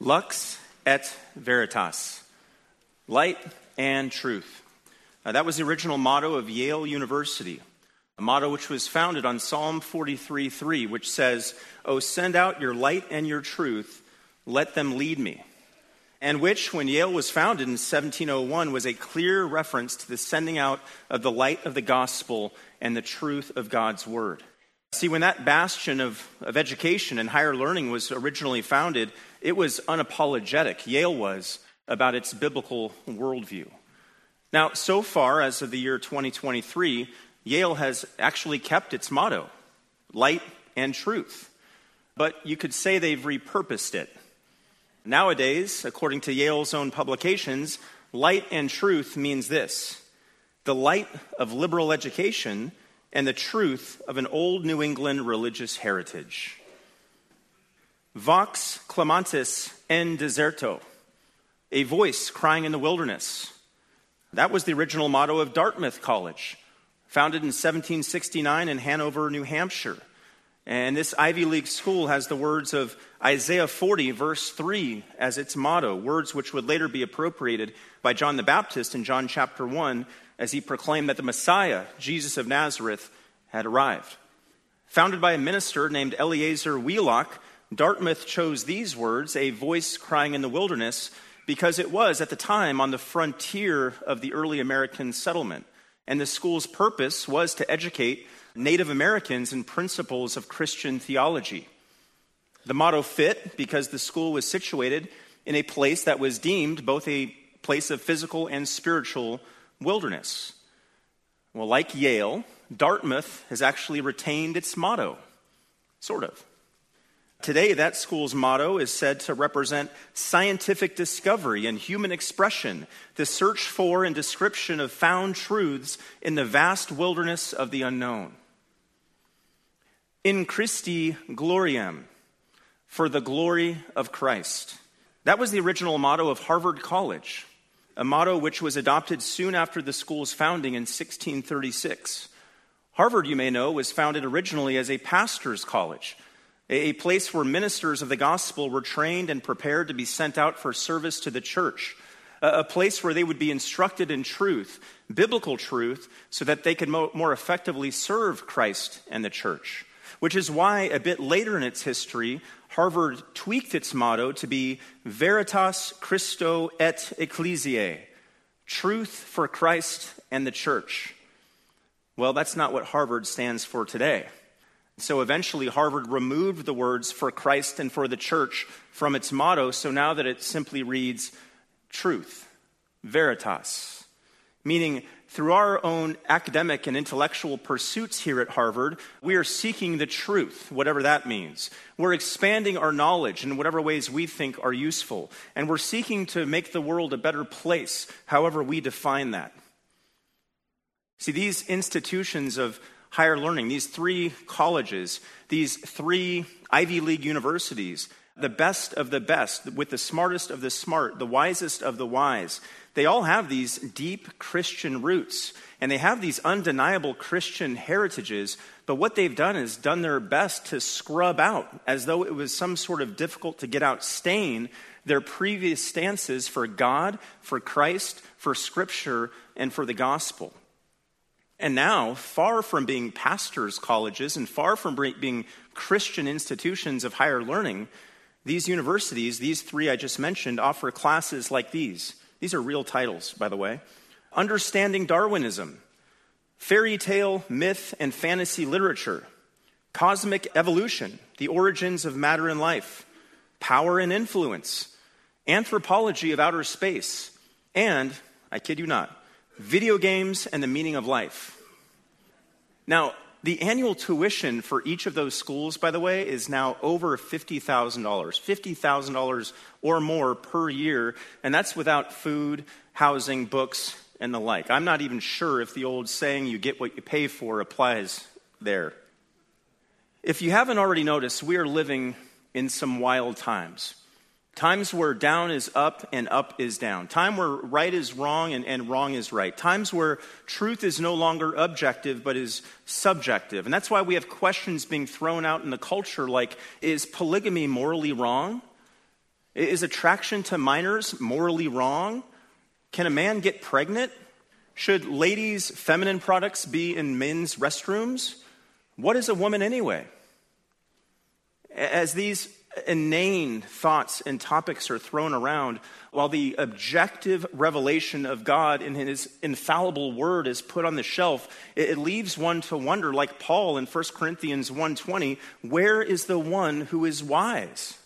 Lux et Veritas, light and truth. That was the original motto of Yale University, a motto which was founded on Psalm 43 3, which says, Oh, send out your light and your truth, let them lead me. And which, when Yale was founded in 1701, was a clear reference to the sending out of the light of the gospel and the truth of God's word. See, when that bastion of, of education and higher learning was originally founded, it was unapologetic, Yale was, about its biblical worldview. Now, so far, as of the year 2023, Yale has actually kept its motto light and truth. But you could say they've repurposed it. Nowadays, according to Yale's own publications, light and truth means this the light of liberal education and the truth of an old New England religious heritage. Vox clamantis en deserto, a voice crying in the wilderness. That was the original motto of Dartmouth College, founded in 1769 in Hanover, New Hampshire. And this Ivy League school has the words of Isaiah 40, verse 3, as its motto, words which would later be appropriated by John the Baptist in John chapter 1 as he proclaimed that the Messiah, Jesus of Nazareth, had arrived. Founded by a minister named Eleazar Wheelock, Dartmouth chose these words, a voice crying in the wilderness, because it was at the time on the frontier of the early American settlement. And the school's purpose was to educate Native Americans in principles of Christian theology. The motto fit because the school was situated in a place that was deemed both a place of physical and spiritual wilderness. Well, like Yale, Dartmouth has actually retained its motto, sort of. Today, that school's motto is said to represent scientific discovery and human expression, the search for and description of found truths in the vast wilderness of the unknown. In Christi gloriam, for the glory of Christ. That was the original motto of Harvard College, a motto which was adopted soon after the school's founding in 1636. Harvard, you may know, was founded originally as a pastor's college a place where ministers of the gospel were trained and prepared to be sent out for service to the church, a place where they would be instructed in truth, biblical truth, so that they could more effectively serve Christ and the church. Which is why, a bit later in its history, Harvard tweaked its motto to be Veritas Christo et Ecclesiae, truth for Christ and the church. Well, that's not what Harvard stands for today. So eventually, Harvard removed the words for Christ and for the church from its motto, so now that it simply reads truth, veritas, meaning through our own academic and intellectual pursuits here at Harvard, we are seeking the truth, whatever that means. We're expanding our knowledge in whatever ways we think are useful, and we're seeking to make the world a better place, however we define that. See, these institutions of higher learning, these three colleges, these three Ivy League universities, the best of the best, with the smartest of the smart, the wisest of the wise, they all have these deep Christian roots and they have these undeniable Christian heritages. But what they've done is done their best to scrub out, as though it was some sort of difficult to get out stain, their previous stances for God, for Christ, for Scripture, and for the gospel. And now, far from being pastors' colleges and far from being Christian institutions of higher learning, these universities, these three I just mentioned, offer classes like these. These are real titles, by the way. Understanding Darwinism, Fairy Tale, Myth, and Fantasy Literature, Cosmic Evolution, The Origins of Matter and Life, Power and Influence, Anthropology of Outer Space, and, I kid you not, video games, and the meaning of life. Now, the annual tuition for each of those schools, by the way, is now over $50,000. $50,000 or more per year, and that's without food, housing, books, and the like. I'm not even sure if the old saying, you get what you pay for, applies there. If you haven't already noticed, we are living in some wild times. Times where down is up and up is down. Time where right is wrong and, and wrong is right. Times where truth is no longer objective but is subjective. And that's why we have questions being thrown out in the culture like is polygamy morally wrong? Is attraction to minors morally wrong? Can a man get pregnant? Should ladies' feminine products be in men's restrooms? What is a woman anyway? As these inane thoughts and topics are thrown around, while the objective revelation of God in his infallible word is put on the shelf, it leaves one to wonder, like Paul in 1 Corinthians 1:20, where is the one who is wise?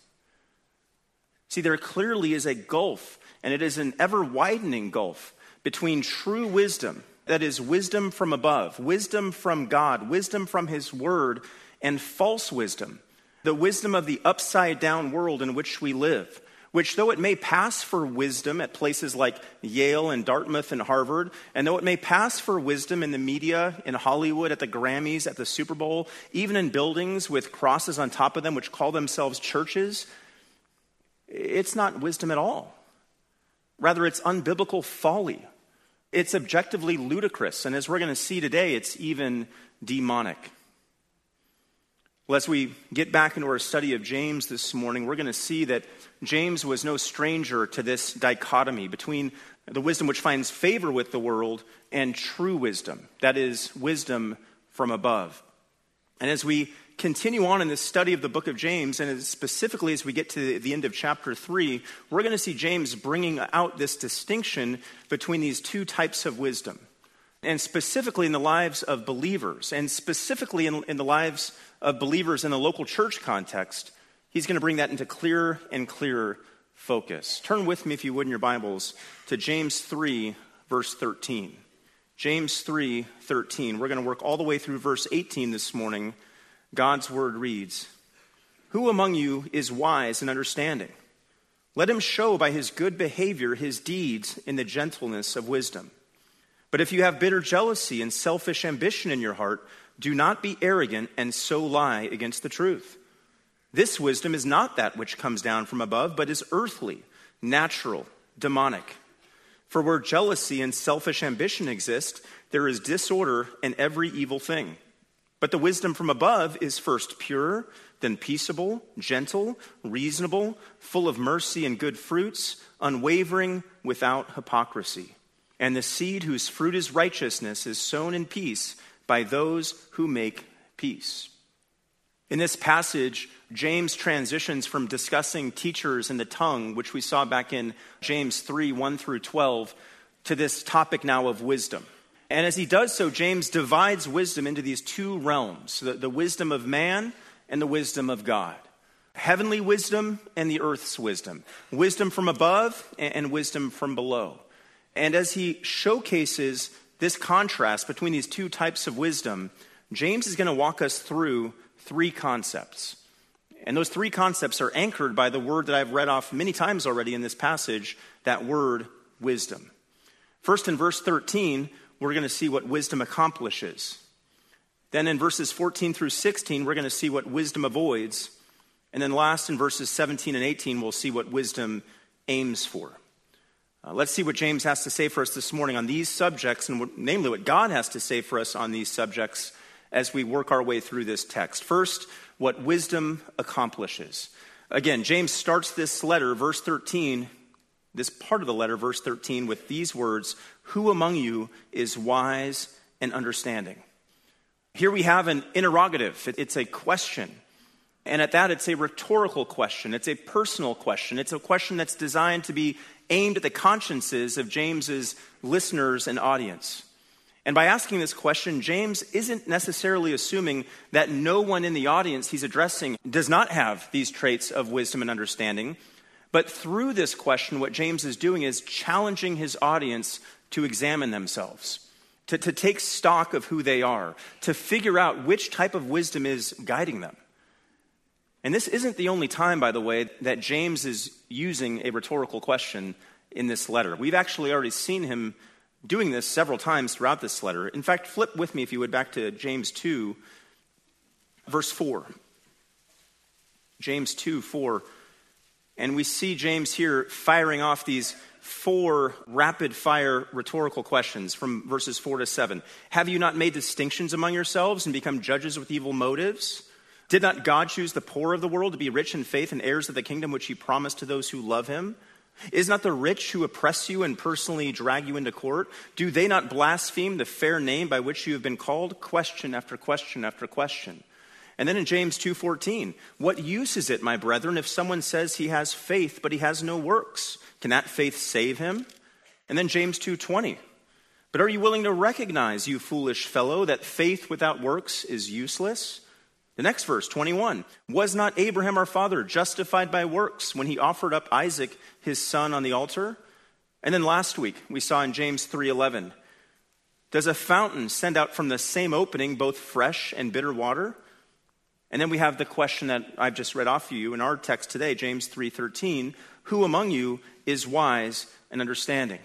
See, there clearly is a gulf, and it is an ever widening gulf between true wisdom, that is, wisdom from above, wisdom from God, wisdom from his word, and false wisdom the wisdom of the upside down world in which we live, which, though it may pass for wisdom at places like Yale and Dartmouth and Harvard, and though it may pass for wisdom in the media, in Hollywood, at the Grammys, at the Super Bowl, even in buildings with crosses on top of them which call themselves churches, it's not wisdom at all. Rather, it's unbiblical folly. It's objectively ludicrous, and as we're going to see today, it's even demonic. Well, as we get back into our study of James this morning, we're going to see that James was no stranger to this dichotomy between the wisdom which finds favor with the world and true wisdom, that is, wisdom from above. And as we continue on in this study of the book of James, and specifically as we get to the end of chapter 3, we're going to see James bringing out this distinction between these two types of wisdom. And specifically in the lives of believers, and specifically in, in the lives of believers in the local church context, he's going to bring that into clearer and clearer focus. Turn with me, if you would, in your Bibles to James 3, verse 13. James 3, 13. We're going to work all the way through verse 18 this morning. God's word reads Who among you is wise and understanding? Let him show by his good behavior his deeds in the gentleness of wisdom. But if you have bitter jealousy and selfish ambition in your heart, do not be arrogant and so lie against the truth. This wisdom is not that which comes down from above, but is earthly, natural, demonic. For where jealousy and selfish ambition exist, there is disorder and every evil thing. But the wisdom from above is first pure, then peaceable, gentle, reasonable, full of mercy and good fruits, unwavering, without hypocrisy. And the seed whose fruit is righteousness is sown in peace by those who make peace. In this passage, James transitions from discussing teachers and the tongue, which we saw back in James 3 1 through 12, to this topic now of wisdom. And as he does so, James divides wisdom into these two realms the, the wisdom of man and the wisdom of God. Heavenly wisdom and the earth's wisdom. Wisdom from above and wisdom from below. And as he showcases this contrast between these two types of wisdom, James is going to walk us through three concepts. And those three concepts are anchored by the word that I've read off many times already in this passage that word, wisdom. First, in verse 13, we're going to see what wisdom accomplishes. Then, in verses 14 through 16, we're going to see what wisdom avoids. And then, last, in verses 17 and 18, we'll see what wisdom aims for. Uh, let's see what James has to say for us this morning on these subjects, and what, namely what God has to say for us on these subjects as we work our way through this text. First, what wisdom accomplishes. Again, James starts this letter, verse 13, this part of the letter, verse 13, with these words Who among you is wise and understanding? Here we have an interrogative, it's a question. And at that, it's a rhetorical question. It's a personal question. It's a question that's designed to be aimed at the consciences of James's listeners and audience. And by asking this question, James isn't necessarily assuming that no one in the audience he's addressing does not have these traits of wisdom and understanding. But through this question, what James is doing is challenging his audience to examine themselves, to, to take stock of who they are, to figure out which type of wisdom is guiding them. And this isn't the only time, by the way, that James is using a rhetorical question in this letter. We've actually already seen him doing this several times throughout this letter. In fact, flip with me, if you would, back to James 2, verse 4. James 2, 4. And we see James here firing off these four rapid fire rhetorical questions from verses 4 to 7. Have you not made distinctions among yourselves and become judges with evil motives? Did not God choose the poor of the world to be rich in faith and heirs of the kingdom which he promised to those who love him? Is not the rich who oppress you and personally drag you into court? Do they not blaspheme the fair name by which you have been called? Question after question after question. And then in James 2:14, what use is it, my brethren, if someone says he has faith but he has no works? Can that faith save him? And then James 2:20, but are you willing to recognize, you foolish fellow, that faith without works is useless? The next verse, 21. Was not Abraham our father justified by works when he offered up Isaac his son on the altar? And then last week we saw in James 3:11, does a fountain send out from the same opening both fresh and bitter water? And then we have the question that I've just read off to you in our text today, James 3:13, who among you is wise and understanding?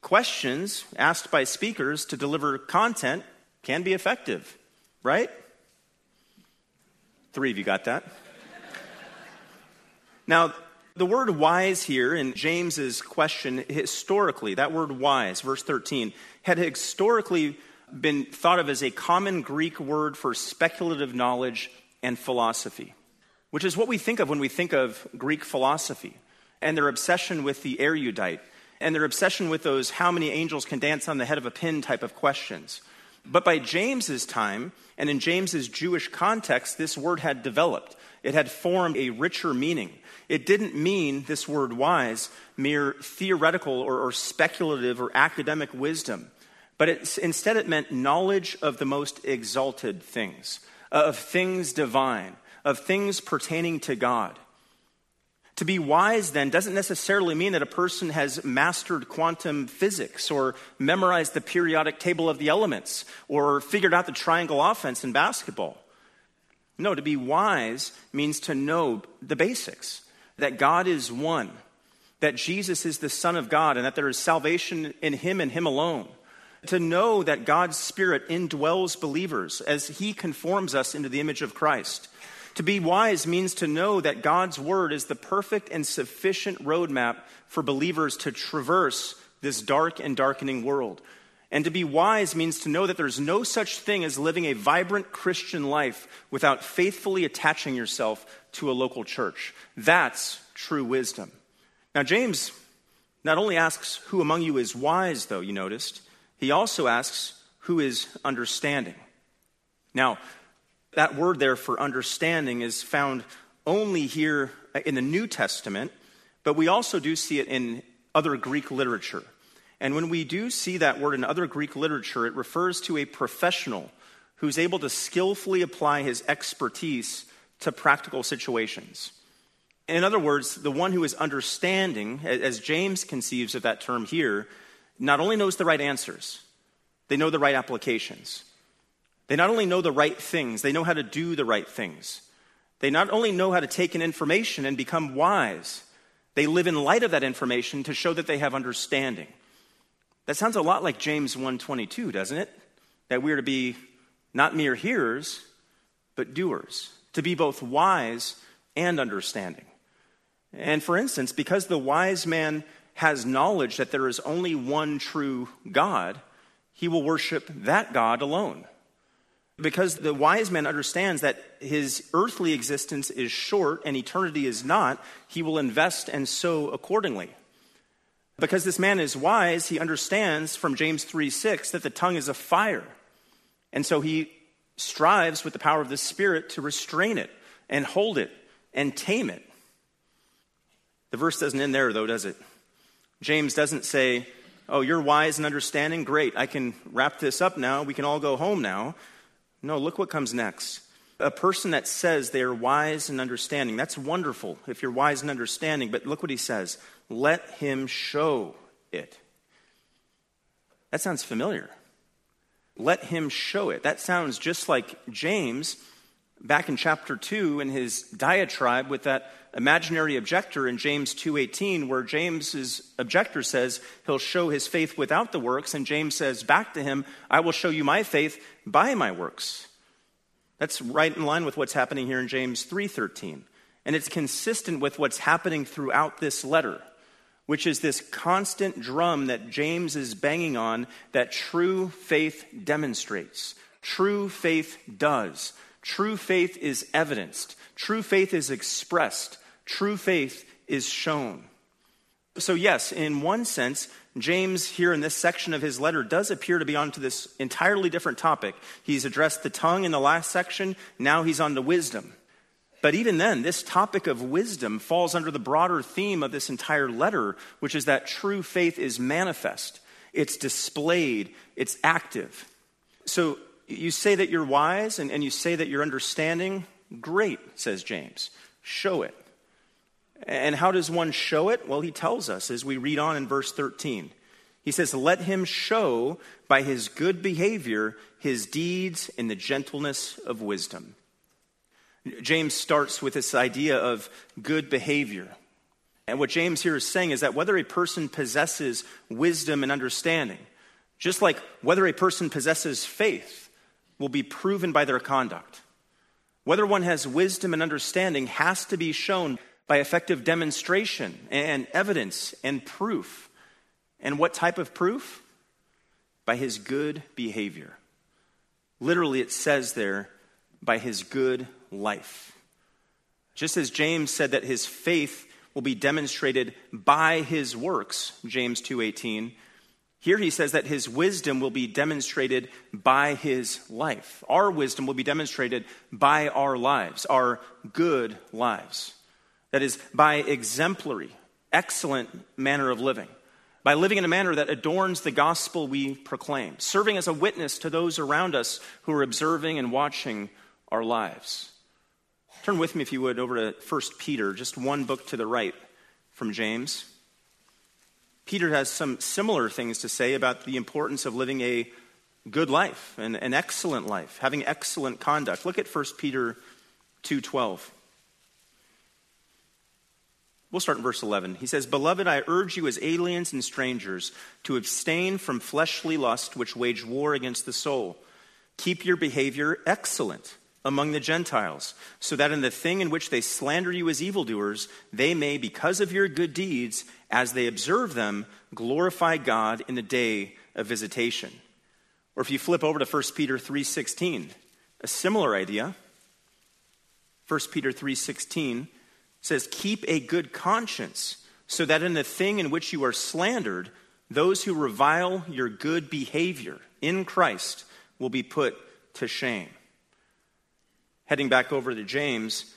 Questions asked by speakers to deliver content can be effective, right? Three of you got that. now, the word wise here in James's question, historically, that word wise, verse 13, had historically been thought of as a common Greek word for speculative knowledge and philosophy, which is what we think of when we think of Greek philosophy and their obsession with the erudite and their obsession with those how many angels can dance on the head of a pin type of questions. But by James's time, and in James's Jewish context, this word had developed. It had formed a richer meaning. It didn't mean, this word wise, mere theoretical or, or speculative or academic wisdom, but instead it meant knowledge of the most exalted things, of things divine, of things pertaining to God. To be wise, then, doesn't necessarily mean that a person has mastered quantum physics or memorized the periodic table of the elements or figured out the triangle offense in basketball. No, to be wise means to know the basics that God is one, that Jesus is the Son of God, and that there is salvation in Him and Him alone. To know that God's Spirit indwells believers as He conforms us into the image of Christ to be wise means to know that God's word is the perfect and sufficient roadmap for believers to traverse this dark and darkening world. And to be wise means to know that there's no such thing as living a vibrant Christian life without faithfully attaching yourself to a local church. That's true wisdom. Now, James not only asks, Who among you is wise, though, you noticed, he also asks, Who is understanding? Now, that word there for understanding is found only here uh, in the New Testament, but we also do see it in other Greek literature. And when we do see that word in other Greek literature, it refers to a professional who's able to skillfully apply his expertise to practical situations. In other words, the one who is understanding, as James conceives of that term here, not only knows the right answers, they know the right applications. They not only know the right things, they know how to do the right things. They not only know how to take in information and become wise, they live in light of that information to show that they have understanding. That sounds a lot like James 1:22, doesn't it? That we are to be not mere hearers, but doers, to be both wise and understanding. And for instance, because the wise man has knowledge that there is only one true God, he will worship that God alone because the wise man understands that his earthly existence is short and eternity is not, he will invest and sow accordingly. Because this man is wise, he understands from James 3 6 that the tongue is a fire. And so he strives with the power of the Spirit to restrain it and hold it and tame it. The verse doesn't end there, though, does it? James doesn't say, Oh, you're wise and understanding? Great. I can wrap this up now. We can all go home now. No, look what comes next. A person that says they are wise and understanding. That's wonderful if you're wise and understanding, but look what he says. Let him show it. That sounds familiar. Let him show it. That sounds just like James back in chapter 2 in his diatribe with that imaginary objector in James 2:18 where James's objector says he'll show his faith without the works and James says back to him I will show you my faith by my works. That's right in line with what's happening here in James 3:13 and it's consistent with what's happening throughout this letter which is this constant drum that James is banging on that true faith demonstrates. True faith does. True faith is evidenced, true faith is expressed, true faith is shown. So, yes, in one sense, James, here in this section of his letter, does appear to be onto this entirely different topic. He's addressed the tongue in the last section, now he's on to wisdom. But even then, this topic of wisdom falls under the broader theme of this entire letter, which is that true faith is manifest, it's displayed, it's active. So you say that you're wise and, and you say that you're understanding. Great, says James. Show it. And how does one show it? Well, he tells us as we read on in verse 13. He says, Let him show by his good behavior his deeds in the gentleness of wisdom. James starts with this idea of good behavior. And what James here is saying is that whether a person possesses wisdom and understanding, just like whether a person possesses faith, will be proven by their conduct. Whether one has wisdom and understanding has to be shown by effective demonstration and evidence and proof. And what type of proof? By his good behavior. Literally, it says there, by his good life. Just as James said that his faith will be demonstrated by his works, James 2:18, here he says that his wisdom will be demonstrated by his life. Our wisdom will be demonstrated by our lives, our good lives. That is, by exemplary, excellent manner of living, by living in a manner that adorns the gospel we proclaim, serving as a witness to those around us who are observing and watching our lives. Turn with me, if you would, over to 1 Peter, just one book to the right from James. Peter has some similar things to say about the importance of living a good life, and an excellent life, having excellent conduct. Look at 1 Peter 2:12. We'll start in verse 11. He says, Beloved, I urge you as aliens and strangers to abstain from fleshly lust which wage war against the soul. Keep your behavior excellent among the Gentiles, so that in the thing in which they slander you as evildoers, they may, because of your good deeds, as they observe them, glorify God in the day of visitation. Or if you flip over to 1 Peter 3:16, a similar idea. 1 Peter 3:16 says, "Keep a good conscience, so that in the thing in which you are slandered, those who revile your good behavior in Christ will be put to shame." Heading back over to James,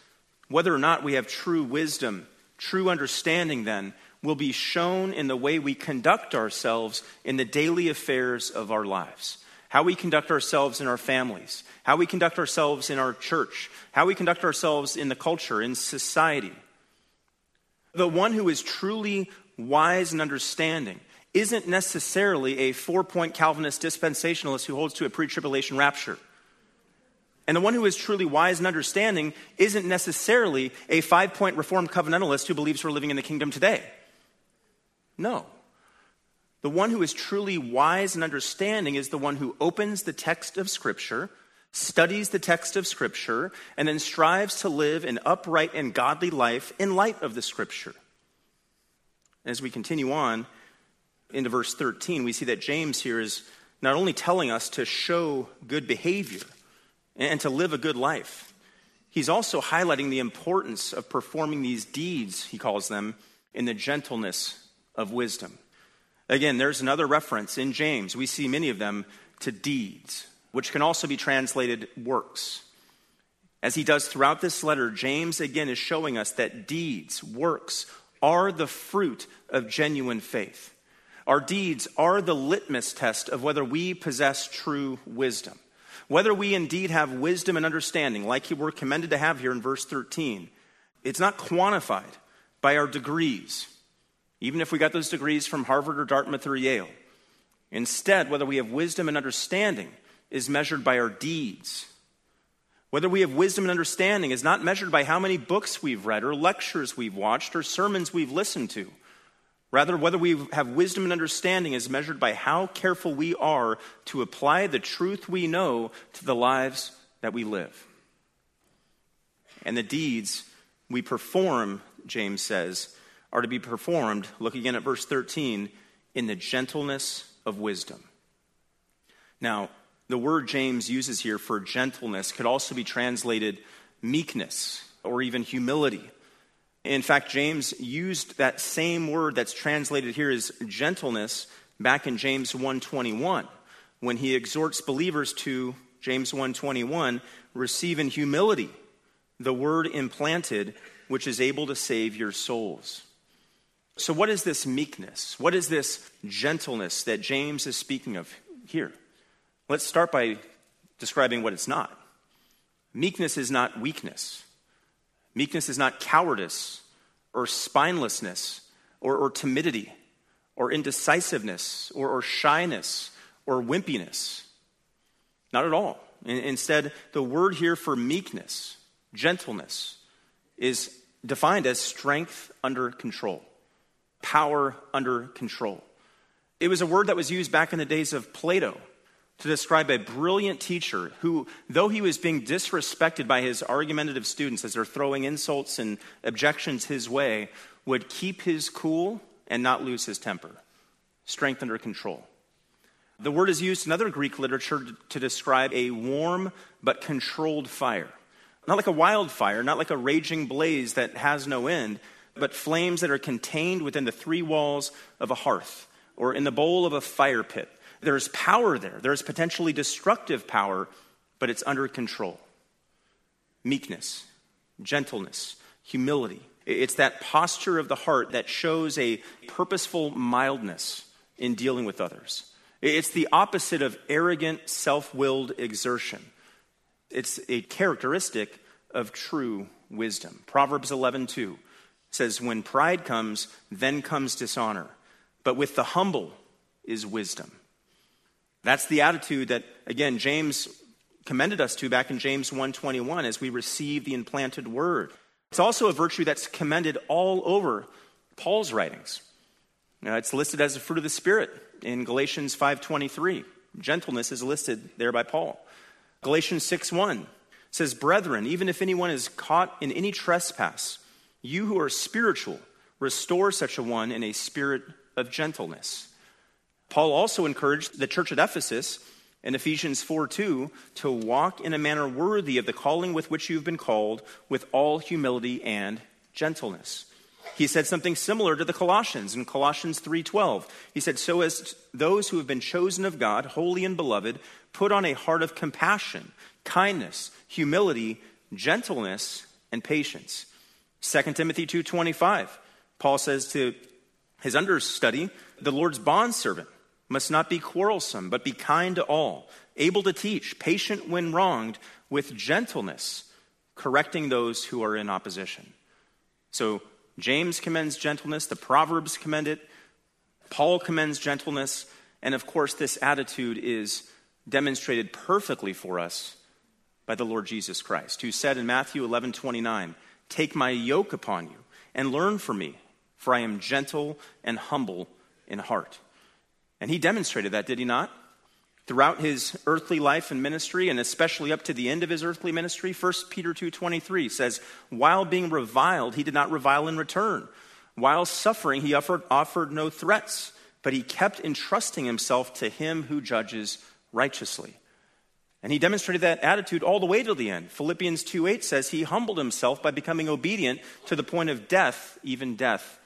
whether or not we have true wisdom, true understanding, then, will be shown in the way we conduct ourselves in the daily affairs of our lives. How we conduct ourselves in our families, how we conduct ourselves in our church, how we conduct ourselves in the culture, in society. The one who is truly wise and understanding isn't necessarily a four point Calvinist dispensationalist who holds to a pre tribulation rapture. And the one who is truly wise and understanding isn't necessarily a five point Reformed covenantalist who believes we're living in the kingdom today. No. The one who is truly wise and understanding is the one who opens the text of Scripture, studies the text of Scripture, and then strives to live an upright and godly life in light of the Scripture. As we continue on into verse 13, we see that James here is not only telling us to show good behavior, and to live a good life. He's also highlighting the importance of performing these deeds, he calls them, in the gentleness of wisdom. Again, there's another reference in James. We see many of them to deeds, which can also be translated works. As he does throughout this letter, James again is showing us that deeds, works, are the fruit of genuine faith. Our deeds are the litmus test of whether we possess true wisdom. Whether we indeed have wisdom and understanding, like we're commended to have here in verse 13, it's not quantified by our degrees, even if we got those degrees from Harvard or Dartmouth or Yale. Instead, whether we have wisdom and understanding is measured by our deeds. Whether we have wisdom and understanding is not measured by how many books we've read or lectures we've watched or sermons we've listened to. Rather, whether we have wisdom and understanding is measured by how careful we are to apply the truth we know to the lives that we live. And the deeds we perform, James says, are to be performed, look again at verse 13, in the gentleness of wisdom. Now, The word James uses here for gentleness could also be translated meekness or even humility. In fact, James used that same word that's translated here as gentleness back in James 1:21 when he exhorts believers to James 1:21 receive in humility the word implanted which is able to save your souls. So what is this meekness? What is this gentleness that James is speaking of here? Let's start by describing what it's not. Meekness is not weakness. Meekness is not cowardice or spinelessness or, or timidity or indecisiveness or, or shyness or wimpiness. Not at all. Instead, the word here for meekness, gentleness, is defined as strength under control, power under control. It was a word that was used back in the days of Plato to describe a brilliant teacher who, though he was being disrespected by his argumentative students as they're throwing insults and objections his way, would keep his cool and not lose his temper. Strength under control. The word is used in other Greek literature to describe a warm but controlled fire. Not like a wildfire, not like a raging blaze that has no end, but flames that are contained within the three walls of a hearth or in the bowl of a fire pit there's power there. There's potentially destructive power, but it's under control. Meekness, gentleness, humility. It's that posture of the heart that shows a purposeful mildness in dealing with others. It's the opposite of arrogant, self willed exertion. It's a characteristic of true wisdom. Proverbs 11:2 says, When pride comes, then comes dishonor, but with the humble is wisdom. That's the attitude that, again, James commended us to back in James 1:21 as we receive the implanted word. It's also a virtue that's commended all over Paul's writings. Now, it's listed as a fruit of the Spirit in Galatians 5:23. Gentleness is listed there by Paul. Galatians 6:1 says, "Brethren, even if anyone is caught in any trespass, you who are spiritual, restore such a one in a spirit of gentleness." Paul also encouraged the church at Ephesus in Ephesians 4 2 to walk in a manner worthy of the calling with which you've been called, with all humility and gentleness. He said something similar to the Colossians in Colossians 3:12. He said, "So as those who have been chosen of God, holy and beloved, put on a heart of compassion, kindness, humility, gentleness, and patience." 2 Timothy 2:25. Paul says to his understudy, the Lord's bondservant, must not be quarrelsome, but be kind to all, able to teach, patient when wronged, with gentleness, correcting those who are in opposition. So James commends gentleness, the Proverbs commend it, Paul commends gentleness, and of course, this attitude is demonstrated perfectly for us by the Lord Jesus Christ, who said in Matthew 11 29, Take my yoke upon you and learn from me, for I am gentle and humble in heart and he demonstrated that, did he not? Throughout his earthly life and ministry, and especially up to the end of his earthly ministry, 1 Peter 2.23 says, While being reviled, he did not revile in return. While suffering, he offered, offered no threats, but he kept entrusting himself to him who judges righteously. And he demonstrated that attitude all the way to the end. Philippians 2:8 says he humbled himself by becoming obedient to the point of death, even death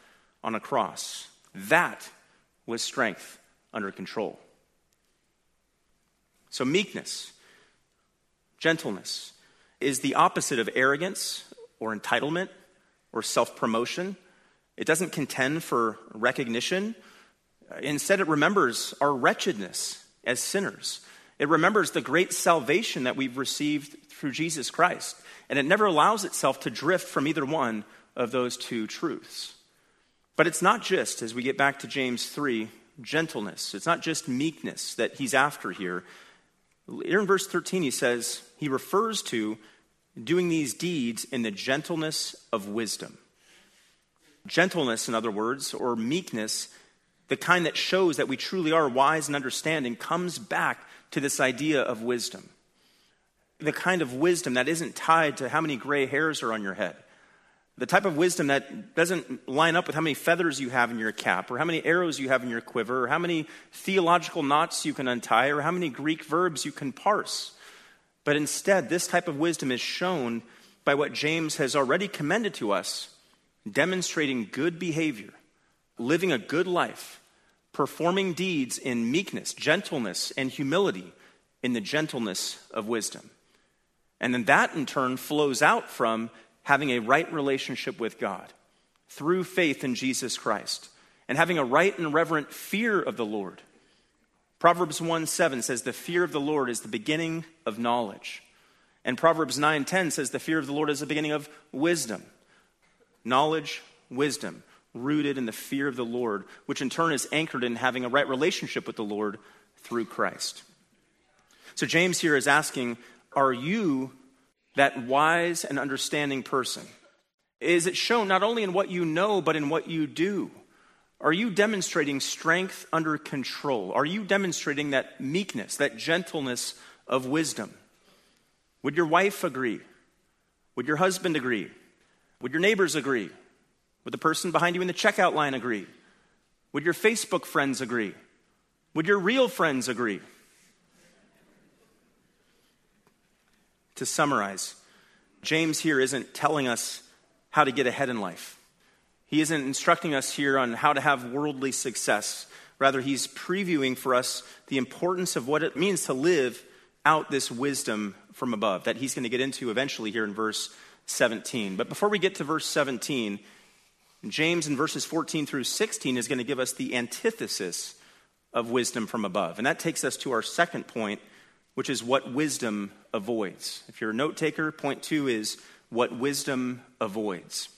on a cross. That was strength under control. So, meekness, gentleness, is the opposite of arrogance or entitlement or self promotion. It doesn't contend for recognition. Instead, it remembers our wretchedness as sinners. It remembers the great salvation that we've received through Jesus Christ. And it never allows itself to drift from either one of those two truths. But it's not just, as we get back to James 3, gentleness. It's not just meekness that he's after here. Here in verse 13, he says, he refers to doing these deeds in the gentleness of wisdom. Gentleness, in other words, or meekness, the kind that shows that we truly are wise and understanding, comes back to this idea of wisdom. The kind of wisdom that isn't tied to how many gray hairs are on your head, The type of wisdom that doesn't line up with how many feathers you have in your cap, or how many arrows you have in your quiver, or how many theological knots you can untie, or how many Greek verbs you can parse. But instead, this type of wisdom is shown by what James has already commended to us demonstrating good behavior, living a good life, performing deeds in meekness, gentleness, and humility in the gentleness of wisdom. And then that in turn flows out from having a right relationship with God through faith in Jesus Christ and having a right and reverent fear of the Lord. Proverbs 1 7 says, The fear of the Lord is the beginning of knowledge. And Proverbs 9 10 says, The fear of the Lord is the beginning of wisdom. Knowledge, wisdom, rooted in the fear of the Lord, which in turn is anchored in having a right relationship with the Lord through Christ. So James here is asking, Are you that wise and understanding person? Is it shown not only in what you know, but in what you do? Are you demonstrating strength under control? Are you demonstrating that meekness, that gentleness of wisdom? Would your wife agree? Would your husband agree? Would your neighbors agree? Would the person behind you in the checkout line agree? Would your Facebook friends agree? Would your real friends agree? To summarize, James here isn't telling us how to get ahead in life. He isn't instructing us here on how to have worldly success. Rather, he's previewing for us the importance of what it means to live out this wisdom from above that he's going to get into eventually here in verse 17. But before we get to verse 17, James in verses 14 through 16 is going to give us the antithesis of wisdom from above. And that takes us to our second point which is what wisdom avoids. If you're a note taker, point two is what wisdom avoids.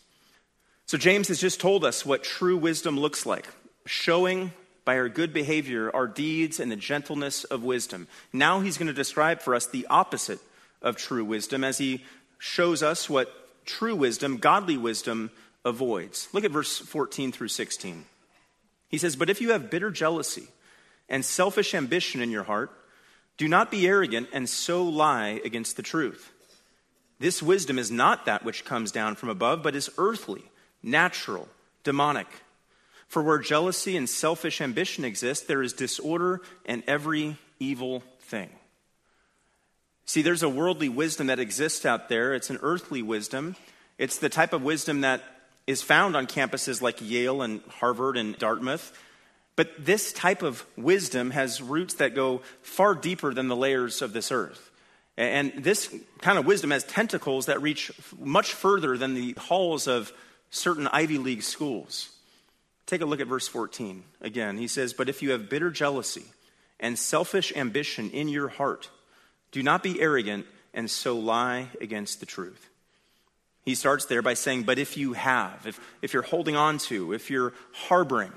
So, James has just told us what true wisdom looks like, showing by our good behavior our deeds and the gentleness of wisdom. Now, he's going to describe for us the opposite of true wisdom as he shows us what true wisdom, godly wisdom, avoids. Look at verse 14 through 16. He says, But if you have bitter jealousy and selfish ambition in your heart, do not be arrogant and so lie against the truth. This wisdom is not that which comes down from above, but is earthly, natural, demonic. For where jealousy and selfish ambition exist, there is disorder and every evil thing. See, there's a worldly wisdom that exists out there. It's an earthly wisdom. It's the type of wisdom that is found on campuses like Yale and Harvard and Dartmouth. But this type of wisdom has roots that go far deeper than the layers of this earth. And this kind of wisdom has tentacles that reach much further than the halls of certain Ivy League schools. Take a look at verse 14 again. He says, But if you have bitter jealousy and selfish ambition in your heart, do not be arrogant and so lie against the truth. He starts there by saying, But if you have, if, if you're holding on to, if you're harboring,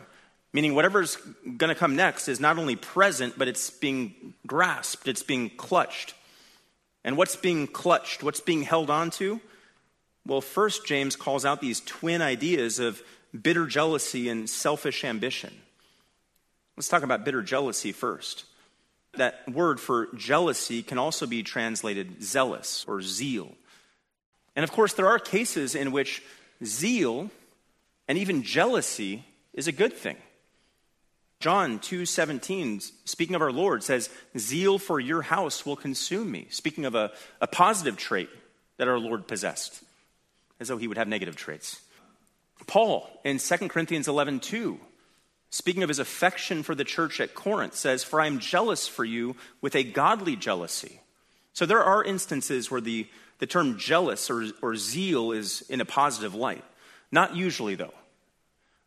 Meaning, whatever's going to come next is not only present, but it's being grasped, it's being clutched. And what's being clutched? What's being held on to? Well, first, James calls out these twin ideas of bitter jealousy and selfish ambition. Let's talk about bitter jealousy first. That word for jealousy can also be translated zealous or zeal. And of course, there are cases in which zeal and even jealousy is a good thing. John 2:17 speaking of our Lord says zeal for your house will consume me speaking of a, a positive trait that our Lord possessed as though he would have negative traits. Paul in 2 Corinthians 11:2 speaking of his affection for the church at Corinth says for I am jealous for you with a godly jealousy. So there are instances where the, the term jealous or, or zeal is in a positive light. Not usually though.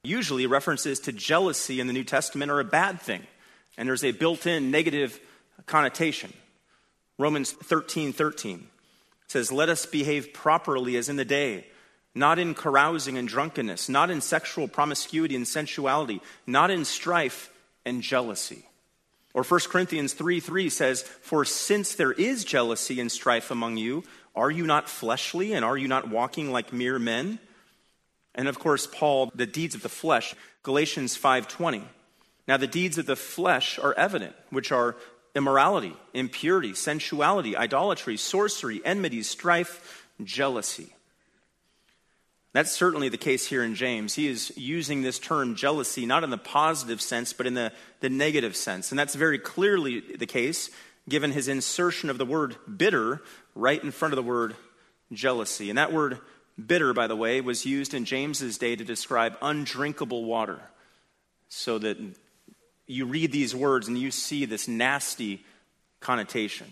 Usually, references to jealousy in the New Testament are a bad thing, and there's a built in negative connotation. Romans 13 13 says, Let us behave properly as in the day, not in carousing and drunkenness, not in sexual promiscuity and sensuality, not in strife and jealousy. Or 1 Corinthians 3 3 says, For since there is jealousy and strife among you, are you not fleshly and are you not walking like mere men? And of course, Paul, the deeds of the flesh, Galatians 5:20. Now the deeds of the flesh are evident, which are immorality, impurity, sensuality, idolatry, sorcery, enmity, strife, jealousy. That's certainly the case here in James. He is using this term jealousy not in the positive sense, but in the, the negative sense. And that's very clearly the case given his insertion of the word bitter right in front of the word jealousy. And that word bitter, by the way, was used in James's day to describe undrinkable water. So that you read these words and you see this nasty connotation.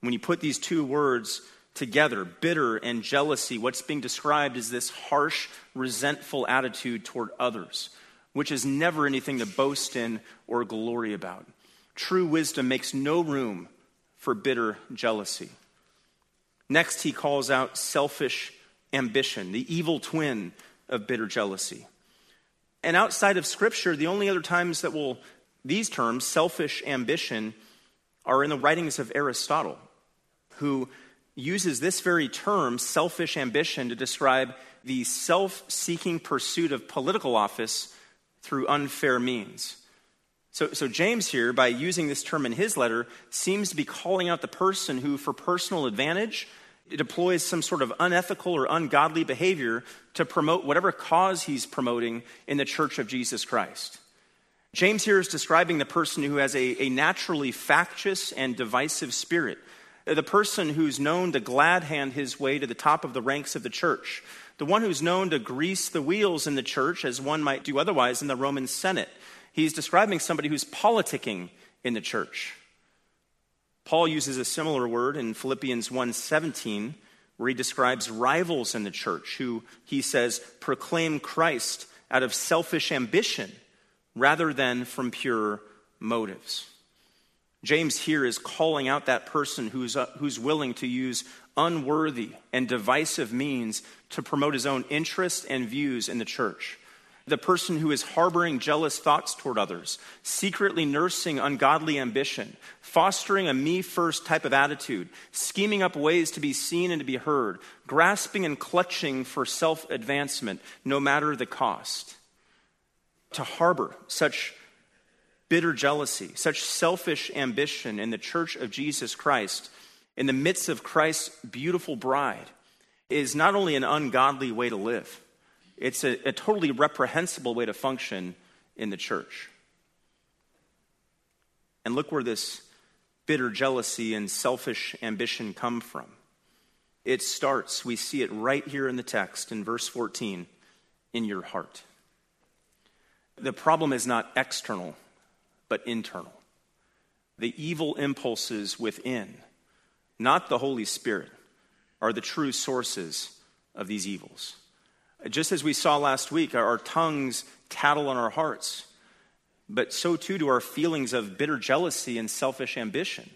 When you put these two words together, bitter and jealousy, what's being described is this harsh, resentful attitude toward others, which is never anything to boast in or glory about. True wisdom makes no room for bitter jealousy. Next, he calls out selfish ambition, the evil twin of bitter jealousy. And outside of Scripture, the only other times that will these terms, selfish ambition, are in the writings of Aristotle, who uses this very term, selfish ambition, to describe the self seeking pursuit of political office through unfair means. So, so, James here, by using this term in his letter, seems to be calling out the person who, for personal advantage, deploys some sort of unethical or ungodly behavior to promote whatever cause he's promoting in the church of Jesus Christ. James here is describing the person who has a, a naturally factious and divisive spirit, the person who's known to glad hand his way to the top of the ranks of the church, the one who's known to grease the wheels in the church as one might do otherwise in the Roman Senate. He's describing somebody who's politicking in the church. Paul uses a similar word in Philippians 1:17 where he describes rivals in the church who he says proclaim Christ out of selfish ambition rather than from pure motives. James here is calling out that person who's, uh, who's willing to use unworthy and divisive means to promote his own interests and views in the church. The person who is harboring jealous thoughts toward others, secretly nursing ungodly ambition, fostering a me first type of attitude, scheming up ways to be seen and to be heard, grasping and clutching for self advancement, no matter the cost. To harbor such bitter jealousy, such selfish ambition in the church of Jesus Christ, in the midst of Christ's beautiful bride, is not only an ungodly way to live, it's a, a totally reprehensible way to function in the church. And look where this bitter jealousy and selfish ambition come from. It starts, we see it right here in the text in verse 14, in your heart. The problem is not external, but internal. The evil impulses within, not the Holy Spirit, are the true sources of these evils. Just as we saw last week, our tongues tattle on our hearts, but so too do our feelings of bitter jealousy and selfish ambition.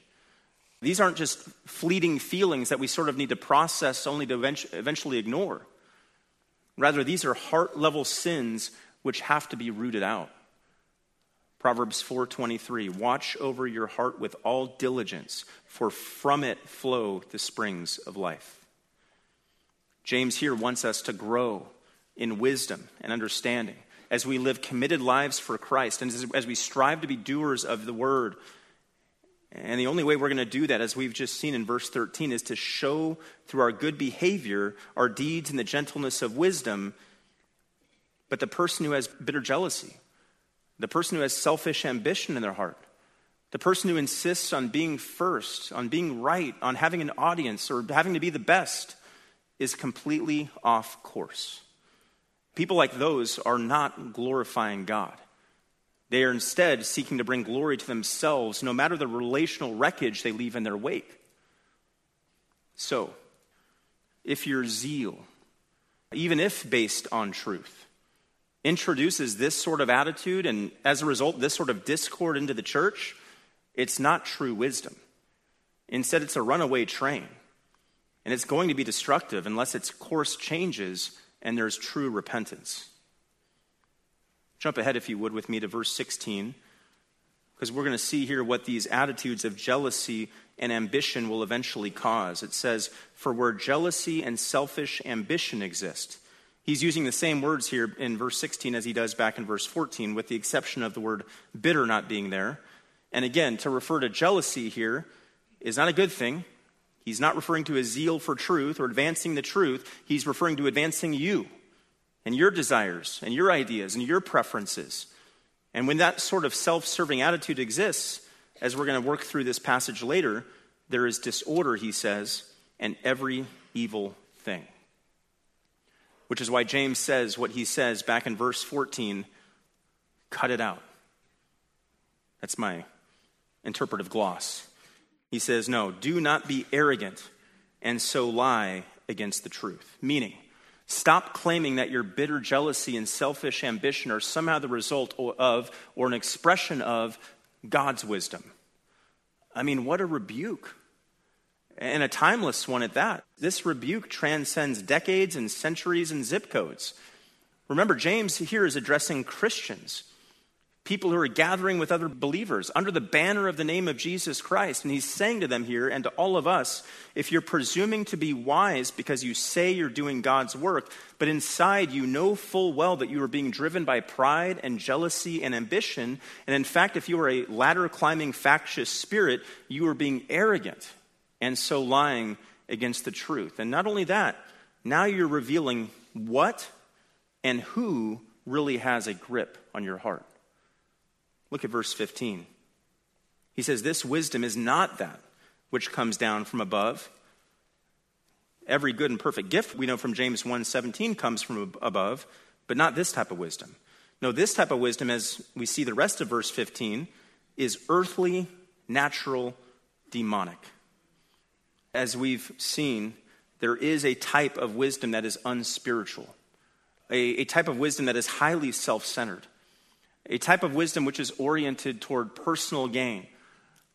These aren't just fleeting feelings that we sort of need to process only to eventually ignore. Rather, these are heart level sins which have to be rooted out. Proverbs 4:23 Watch over your heart with all diligence for from it flow the springs of life. James here wants us to grow in wisdom and understanding as we live committed lives for Christ and as we strive to be doers of the word. And the only way we're going to do that, as we've just seen in verse 13, is to show through our good behavior, our deeds, and the gentleness of wisdom but the person who has bitter jealousy, the person who has selfish ambition in their heart, the person who insists on being first, on being right, on having an audience, or having to be the best, is completely off course. People like those are not glorifying God. They are instead seeking to bring glory to themselves, no matter the relational wreckage they leave in their wake. So, if your zeal, even if based on truth, introduces this sort of attitude and as a result, this sort of discord into the church, it's not true wisdom. Instead, it's a runaway train. And it's going to be destructive unless its course changes and there's true repentance. Jump ahead, if you would, with me to verse 16, because we're going to see here what these attitudes of jealousy and ambition will eventually cause. It says, For where jealousy and selfish ambition exist, He's using the same words here in verse 16 as he does back in verse 14, with the exception of the word bitter not being there. And again, to refer to jealousy here is not a good thing. He's not referring to a zeal for truth or advancing the truth. He's referring to advancing you and your desires and your ideas and your preferences. And when that sort of self serving attitude exists, as we're going to work through this passage later, there is disorder, he says, and every evil thing. Which is why James says what he says back in verse 14 cut it out. That's my interpretive gloss. He says, No, do not be arrogant and so lie against the truth. Meaning, stop claiming that your bitter jealousy and selfish ambition are somehow the result of or an expression of God's wisdom. I mean, what a rebuke. And a timeless one at that. This rebuke transcends decades and centuries and zip codes. Remember, James here is addressing Christians people who are gathering with other believers under the banner of the name of Jesus Christ. And he's saying to them here and to all of us if you're presuming to be wise because you say you're doing God's work, but inside you know full well that you are being driven by pride and jealousy and ambition, and in fact, if you are a ladder climbing factious spirit, you are being arrogant and so lying against the truth. And not only that, now you're revealing what and who really has a grip on your heart. Look at verse 15. He says, This wisdom is not that which comes down from above. Every good and perfect gift we know from James 1:17 comes from above, but not this type of wisdom. No, this type of wisdom, as we see the rest of verse 15, is earthly, natural, demonic. As we've seen, there is a type of wisdom that is unspiritual, a, a type of wisdom that is highly self centered a type of wisdom which is oriented toward personal gain,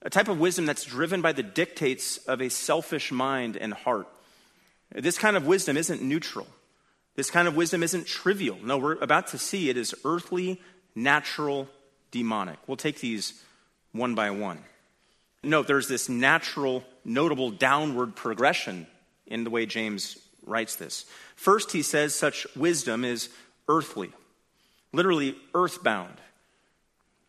a type of wisdom that's driven by the dictates of a selfish mind and heart. This kind of wisdom isn't neutral. This kind of wisdom isn't trivial. No, we're about to see it is earthly, natural, demonic. We'll take these one by one. Note there's this natural, notable downward progression in the way James writes this. First, he says such wisdom is earthly literally earthbound.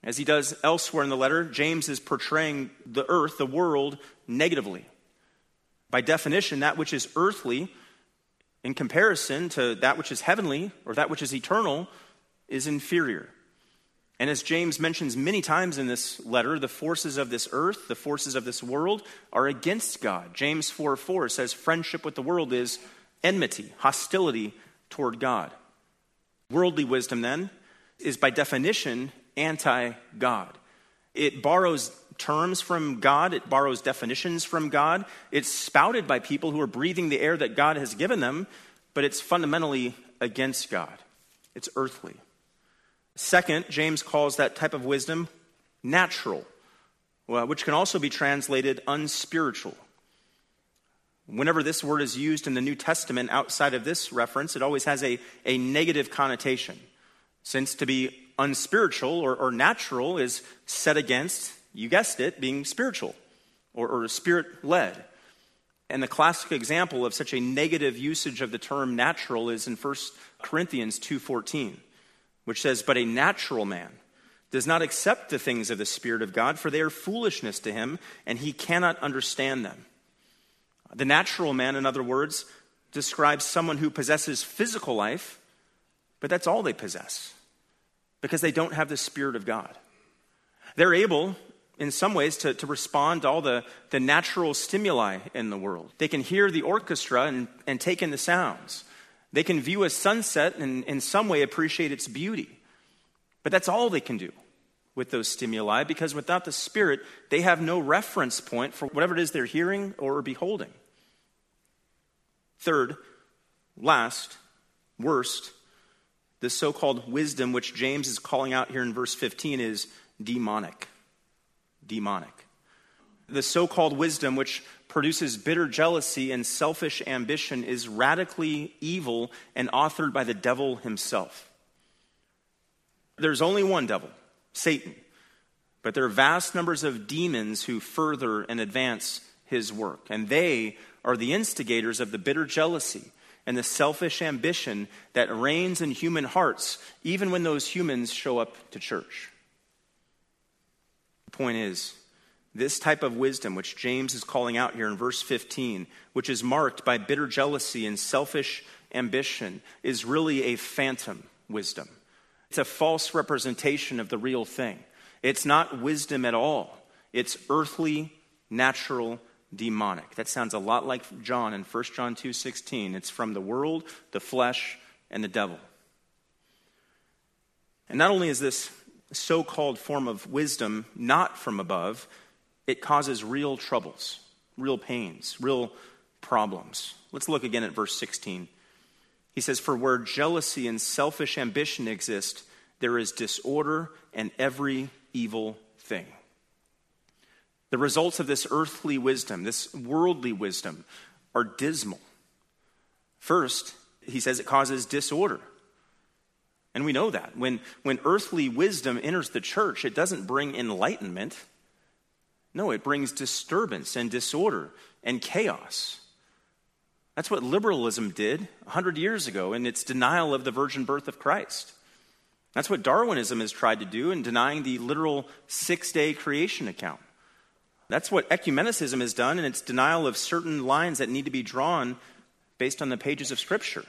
As he does elsewhere in the letter, James is portraying the earth, the world, negatively. By definition, that which is earthly, in comparison to that which is heavenly or that which is eternal, is inferior. And as James mentions many times in this letter, the forces of this earth, the forces of this world, are against God. James 4 4 says, Friendship with the world is enmity, hostility toward God. Worldly wisdom, then, is by definition anti God. It borrows terms from God, it borrows definitions from God. It's spouted by people who are breathing the air that God has given them, but it's fundamentally against God. It's earthly. Second, James calls that type of wisdom natural, which can also be translated unspiritual. Whenever this word is used in the New Testament outside of this reference, it always has a, a negative connotation. Since to be unspiritual or, or natural is set against, you guessed it, being spiritual or, or spirit led. And the classic example of such a negative usage of the term natural is in 1 Corinthians 2:14, which says, "But a natural man does not accept the things of the spirit of God, for they are foolishness to him, and he cannot understand them." The natural man, in other words, describes someone who possesses physical life, but that's all they possess because they don't have the Spirit of God. They're able, in some ways, to, to respond to all the, the natural stimuli in the world. They can hear the orchestra and, and take in the sounds. They can view a sunset and in some way appreciate its beauty. But that's all they can do with those stimuli because without the Spirit, they have no reference point for whatever it is they're hearing or beholding. Third, last, worst, the so called wisdom which James is calling out here in verse 15 is demonic. Demonic. The so called wisdom which produces bitter jealousy and selfish ambition is radically evil and authored by the devil himself. There's only one devil, Satan, but there are vast numbers of demons who further and advance his work, and they are the instigators of the bitter jealousy and the selfish ambition that reigns in human hearts, even when those humans show up to church. The point is, this type of wisdom, which James is calling out here in verse 15, which is marked by bitter jealousy and selfish ambition is really a phantom wisdom. It's a false representation of the real thing. It's not wisdom at all. It's earthly, natural, demonic. That sounds a lot like John in 1 John 2:16. It's from the world, the flesh, and the devil. And not only is this so-called form of wisdom not from above, it causes real troubles, real pains, real problems. Let's look again at verse 16. He says, For where jealousy and selfish ambition exist, there is disorder and every evil thing. The results of this earthly wisdom, this worldly wisdom, are dismal. First, he says it causes disorder. And we know that. When, when earthly wisdom enters the church, it doesn't bring enlightenment. No, it brings disturbance and disorder and chaos. That's what liberalism did 100 years ago in its denial of the virgin birth of Christ. That's what Darwinism has tried to do in denying the literal six day creation account. That's what ecumenicism has done in its denial of certain lines that need to be drawn based on the pages of Scripture.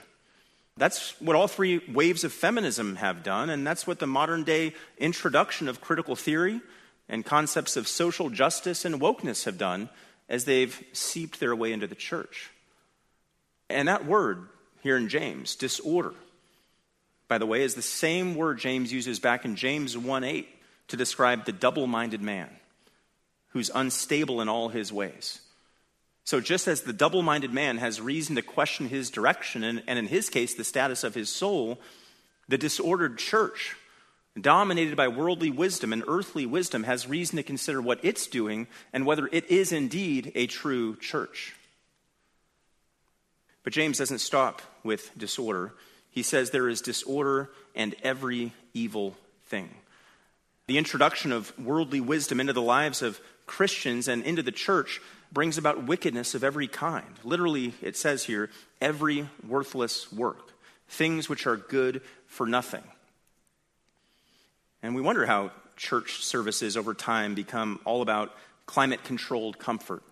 That's what all three waves of feminism have done, and that's what the modern day introduction of critical theory and concepts of social justice and wokeness have done as they've seeped their way into the church. And that word here in James, disorder, by the way, is the same word James uses back in James 1 8 to describe the double minded man who's unstable in all his ways. So, just as the double minded man has reason to question his direction, and, and, in his case, the status of his soul, the disordered church, dominated by worldly wisdom and earthly wisdom, has reason to consider what it's doing and whether it is indeed a true church. But James doesn't stop with disorder. He says there is disorder and every evil thing. The introduction of worldly wisdom into the lives of Christians and into the church brings about wickedness of every kind. Literally, it says here, every worthless work, things which are good for nothing. And we wonder how church services over time become all about climate controlled comfort.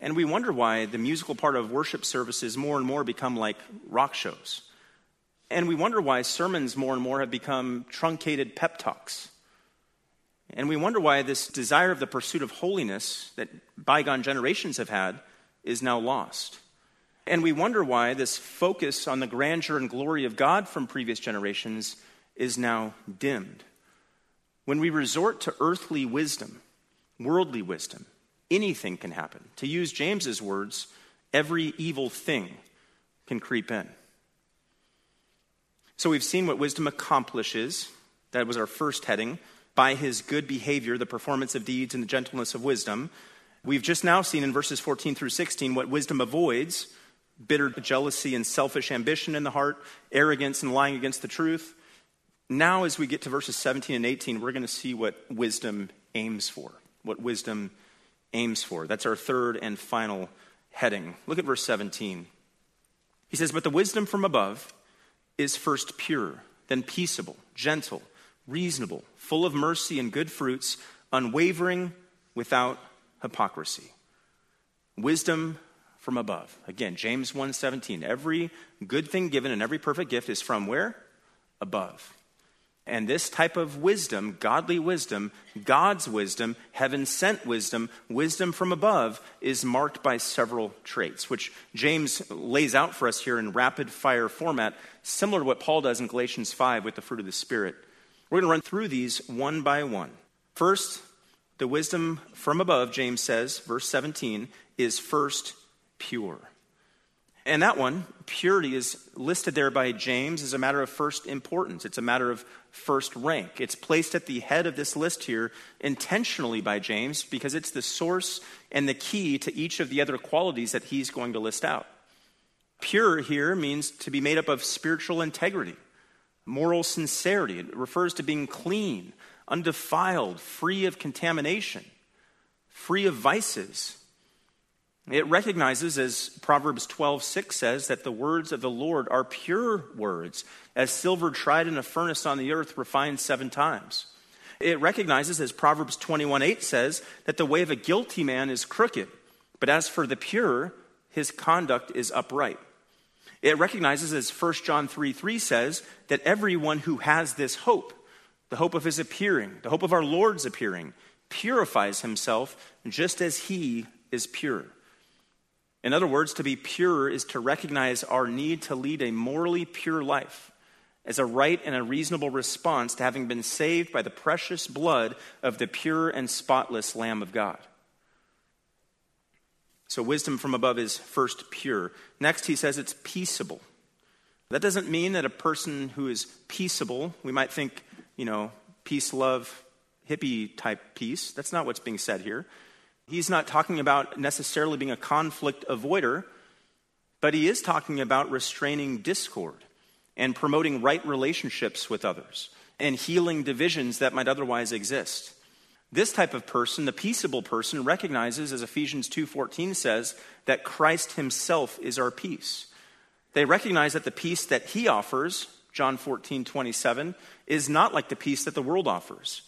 And we wonder why the musical part of worship services more and more become like rock shows. And we wonder why sermons more and more have become truncated pep talks. And we wonder why this desire of the pursuit of holiness that bygone generations have had is now lost. And we wonder why this focus on the grandeur and glory of God from previous generations is now dimmed. When we resort to earthly wisdom, worldly wisdom, anything can happen. To use James's words, every evil thing can creep in. So we've seen what wisdom accomplishes. That was our first heading by his good behavior, the performance of deeds, and the gentleness of wisdom. We've just now seen in verses 14 through 16 what wisdom avoids bitter jealousy and selfish ambition in the heart, arrogance and lying against the truth. Now, as we get to verses 17 and 18, we're going to see what wisdom aims for. What wisdom aims for. That's our third and final heading. Look at verse 17. He says, But the wisdom from above is first pure, then peaceable, gentle reasonable, full of mercy and good fruits, unwavering, without hypocrisy. Wisdom from above. Again, James 1:17. Every good thing given and every perfect gift is from where? Above. And this type of wisdom, godly wisdom, God's wisdom, heaven sent wisdom, wisdom from above, is marked by several traits, which James lays out for us here in rapid fire format, similar to what Paul does in Galatians 5 with the fruit of the Spirit. We're going to run through these one by one. First, the wisdom from above, James says, verse 17, is first pure. And that one, purity, is listed there by James as a matter of first importance. It's a matter of first rank. It's placed at the head of this list here intentionally by James because it's the source and the key to each of the other qualities that he's going to list out. Pure here means to be made up of spiritual integrity moral sincerity. It refers to being clean, undefiled, free of contamination, free of vices. It recognizes, as Proverbs 12, 6 says, that the words of the Lord are pure words, as silver tried in a furnace on the earth, refined seven times. It recognizes, as Proverbs 21, 8 says, that the way of a guilty man is crooked, but as for the pure, his conduct is upright. It recognizes, as 1 John 3 3 says, that everyone who has this hope, the hope of his appearing, the hope of our Lord's appearing, purifies himself just as he is pure. In other words, to be pure is to recognize our need to lead a morally pure life as a right and a reasonable response to having been saved by the precious blood of the pure and spotless Lamb of God. So, wisdom from above is first pure. Next, he says it's peaceable. That doesn't mean that a person who is peaceable, we might think, you know, peace, love, hippie type peace. That's not what's being said here. He's not talking about necessarily being a conflict avoider, but he is talking about restraining discord and promoting right relationships with others and healing divisions that might otherwise exist. This type of person, the peaceable person, recognizes, as Ephesians 2:14 says, that Christ himself is our peace. They recognize that the peace that he offers, John 14, 27, is not like the peace that the world offers.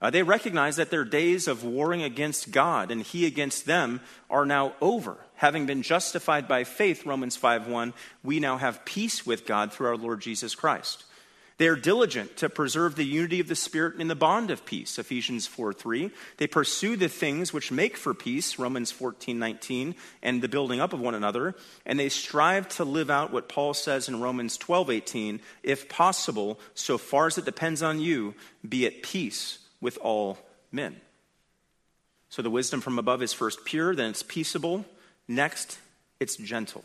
Uh, they recognize that their days of warring against God and he against them are now over. Having been justified by faith, Romans 5:1, we now have peace with God through our Lord Jesus Christ. They are diligent to preserve the unity of the Spirit in the bond of peace, Ephesians 4 3. They pursue the things which make for peace, Romans 14 19, and the building up of one another. And they strive to live out what Paul says in Romans 12 18, if possible, so far as it depends on you, be at peace with all men. So the wisdom from above is first pure, then it's peaceable. Next, it's gentle.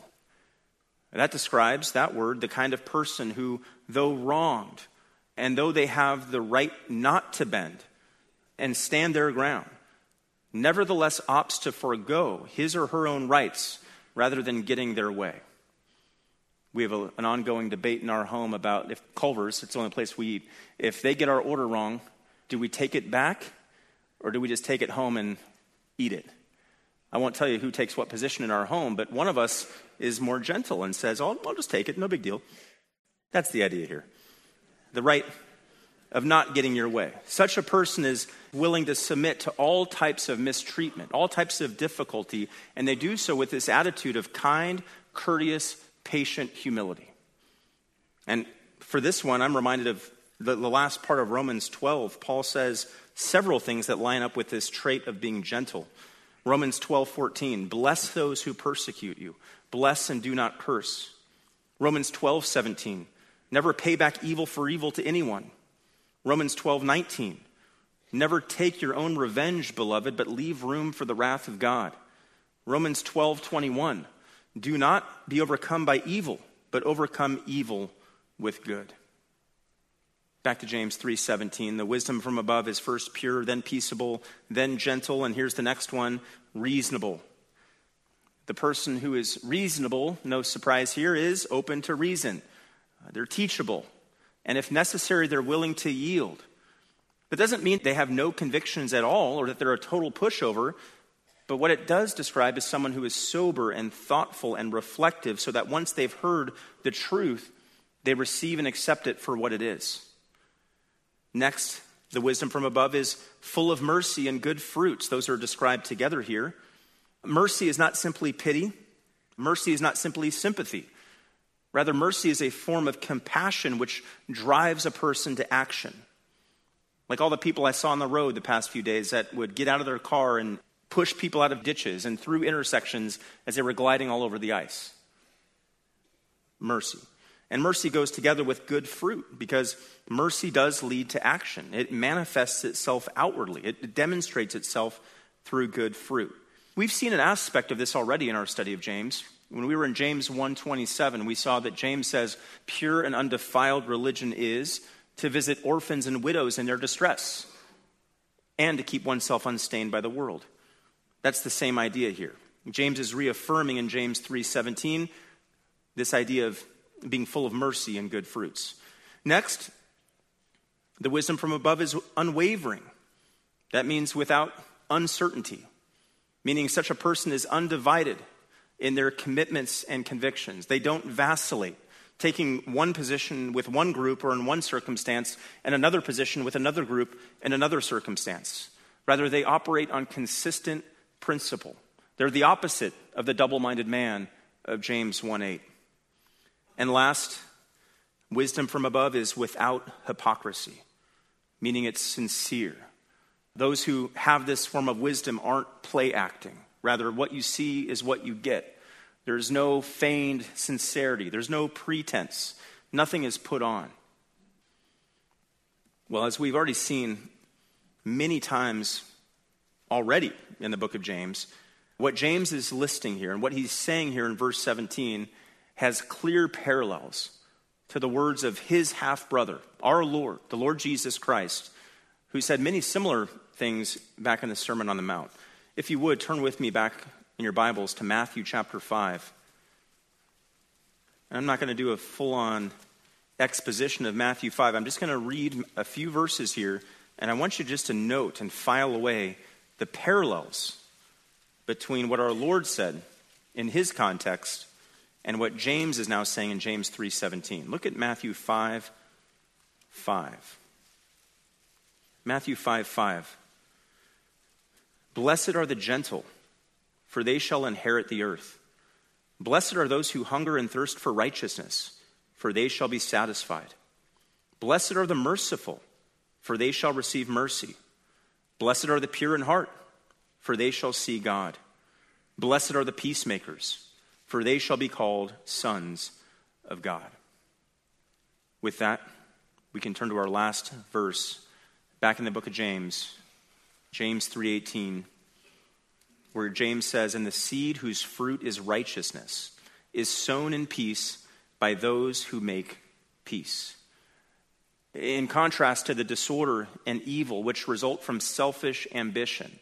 That describes, that word, the kind of person who, though wronged, and though they have the right not to bend and stand their ground, nevertheless opts to forego his or her own rights rather than getting their way. We have a, an ongoing debate in our home about if Culver's, it's the only place we eat, if they get our order wrong, do we take it back or do we just take it home and eat it? I won't tell you who takes what position in our home, but one of us is more gentle and says, oh, I'll just take it, no big deal. That's the idea here. The right of not getting your way. Such a person is willing to submit to all types of mistreatment, all types of difficulty, and they do so with this attitude of kind, courteous, patient humility. And for this one, I'm reminded of the, the last part of Romans 12. Paul says several things that line up with this trait of being gentle. Romans 12, 14. Bless those who persecute you. Bless and do not curse. Romans 12, 17. Never pay back evil for evil to anyone. Romans 12, 19. Never take your own revenge, beloved, but leave room for the wrath of God. Romans 12, 21. Do not be overcome by evil, but overcome evil with good. Back to James 3:17. The wisdom from above is first pure, then peaceable, then gentle, and here's the next one, reasonable. The person who is reasonable, no surprise here, is open to reason. Uh, they're teachable, and if necessary, they're willing to yield. That doesn't mean they have no convictions at all or that they're a total pushover, but what it does describe is someone who is sober and thoughtful and reflective so that once they've heard the truth, they receive and accept it for what it is. Next, the wisdom from above is full of mercy and good fruits. Those are described together here. Mercy is not simply pity, mercy is not simply sympathy. Rather, mercy is a form of compassion which drives a person to action. Like all the people I saw on the road the past few days that would get out of their car and push people out of ditches and through intersections as they were gliding all over the ice. Mercy. And mercy goes together with good fruit because mercy does lead to action. It manifests itself outwardly, it demonstrates itself through good fruit. We've seen an aspect of this already in our study of James. When we were in James 1:27, we saw that James says, "Pure and undefiled religion is to visit orphans and widows in their distress and to keep oneself unstained by the world." That's the same idea here. James is reaffirming in James 3:17 this idea of being full of mercy and good fruits. Next, the wisdom from above is unwavering. That means without uncertainty, meaning such a person is undivided in their commitments and convictions. They don't vacillate, taking one position with one group or in one circumstance and another position with another group in another circumstance. Rather, they operate on consistent principle. They're the opposite of the double minded man of James 1 8. And last, wisdom from above is without hypocrisy, meaning it's sincere. Those who have this form of wisdom aren't play acting. Rather, what you see is what you get. There's no feigned sincerity, there's no pretense, nothing is put on. Well, as we've already seen many times already in the book of James, what James is listing here and what he's saying here in verse 17 has clear parallels to the words of his half brother, our Lord, the Lord Jesus Christ, who said many similar things back in the Sermon on the Mount. If you would, turn with me back in your Bibles to Matthew chapter 5. And I'm not going to do a full on exposition of Matthew 5. I'm just going to read a few verses here, and I want you just to note and file away the parallels between what our Lord said in his context and what James is now saying in James 3:17. Look at Matthew 5 5. Matthew 5 5. Blessed are the gentle, for they shall inherit the earth. Blessed are those who hunger and thirst for righteousness, for they shall be satisfied. Blessed are the merciful, for they shall receive mercy. Blessed are the pure in heart, for they shall see God. Blessed are the peacemakers, for they shall be called sons of God. With that, we can turn to our last verse back in the book of James, James 3:18, where James says, "And the seed whose fruit is righteousness is sown in peace by those who make peace." In contrast to the disorder and evil which result from selfish ambition,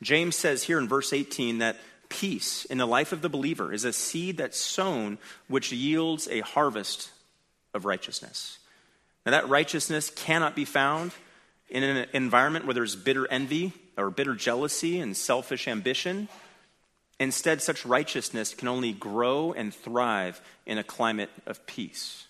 James says here in verse 18 that peace in the life of the believer is a seed that's sown which yields a harvest of righteousness. Now, that righteousness cannot be found in an environment where there's bitter envy or bitter jealousy and selfish ambition. Instead, such righteousness can only grow and thrive in a climate of peace.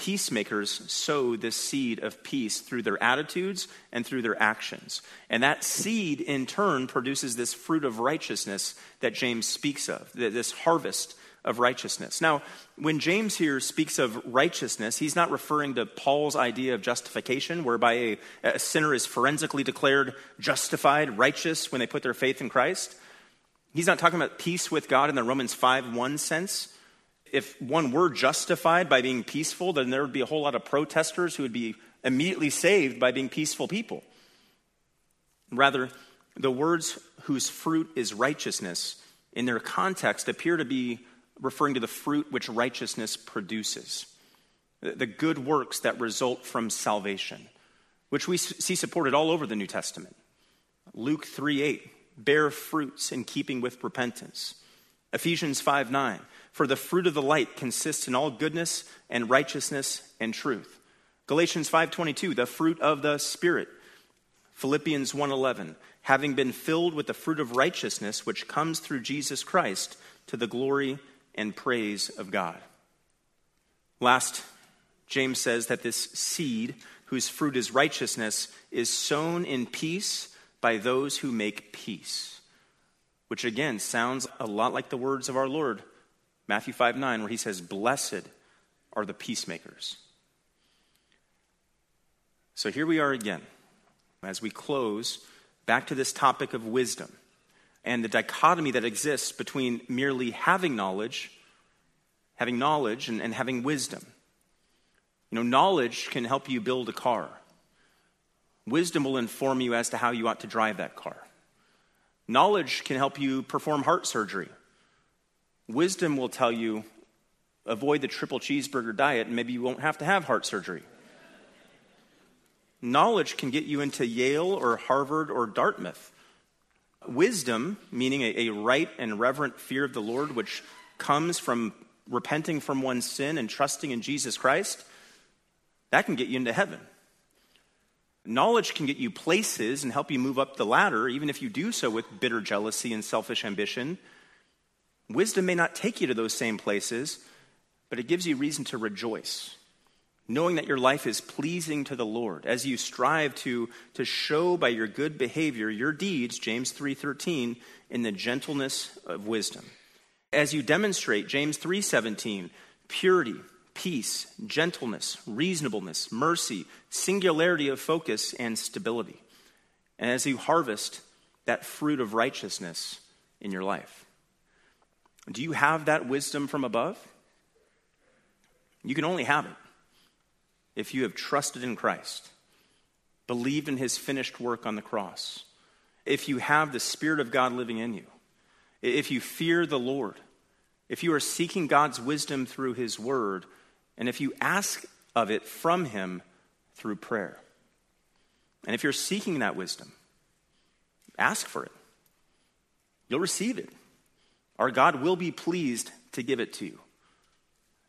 Peacemakers sow this seed of peace through their attitudes and through their actions. And that seed, in turn, produces this fruit of righteousness that James speaks of, this harvest of righteousness. Now, when James here speaks of righteousness, he's not referring to Paul's idea of justification, whereby a, a, sinner is forensically declared justified, righteous when they put their faith in Christ. He's not talking about peace with God in the Romans 5 1 sense. If one were justified by being peaceful, then there would be a whole lot of protesters who would be immediately saved by being peaceful people. Rather, the words whose fruit is righteousness in their context appear to be referring to the fruit which righteousness produces, the good works that result from salvation, which we see supported all over the New Testament. Luke 3 8, bear fruits in keeping with repentance. Ephesians 5 9, for the fruit of the light consists in all goodness and righteousness and truth. Galatians 5:22, the fruit of the spirit. Philippians 1:11, having been filled with the fruit of righteousness which comes through Jesus Christ to the glory and praise of God. Last, James says that this seed, whose fruit is righteousness, is sown in peace by those who make peace. Which again sounds a lot like the words of our Lord, Matthew 5 9, where he says, Blessed are the peacemakers. So here we are again, as we close, back to this topic of wisdom and the dichotomy that exists between merely having knowledge, having knowledge, and, and having wisdom. You know, knowledge can help you build a car. Wisdom will inform you as to how you ought to drive that car. Knowledge can help you perform heart surgery. Wisdom will tell you avoid the triple cheeseburger diet and maybe you won't have to have heart surgery. Knowledge can get you into Yale or Harvard or Dartmouth. Wisdom, meaning a, a right and reverent fear of the Lord, which comes from repenting from one's sin and trusting in Jesus Christ, that can get you into heaven. Knowledge can get you places and help you move up the ladder, even if you do so with bitter jealousy and selfish ambition. Wisdom may not take you to those same places, but it gives you reason to rejoice knowing that your life is pleasing to the Lord as you strive to, to show by your good behavior your deeds, James 3:13, in the gentleness of wisdom. As you demonstrate James 3:17, purity, peace, gentleness, reasonableness, mercy, singularity of focus, and stability. And as you harvest that fruit of righteousness in your life, do you have that wisdom from above? You can only have it if you have trusted in Christ, believed in his finished work on the cross, if you have the Spirit of God living in you, if you fear the Lord, if you are seeking God's wisdom through his word, and if you ask of it from him through prayer. And if you're seeking that wisdom, ask for it. You'll receive it. Our God will be pleased to give it to you.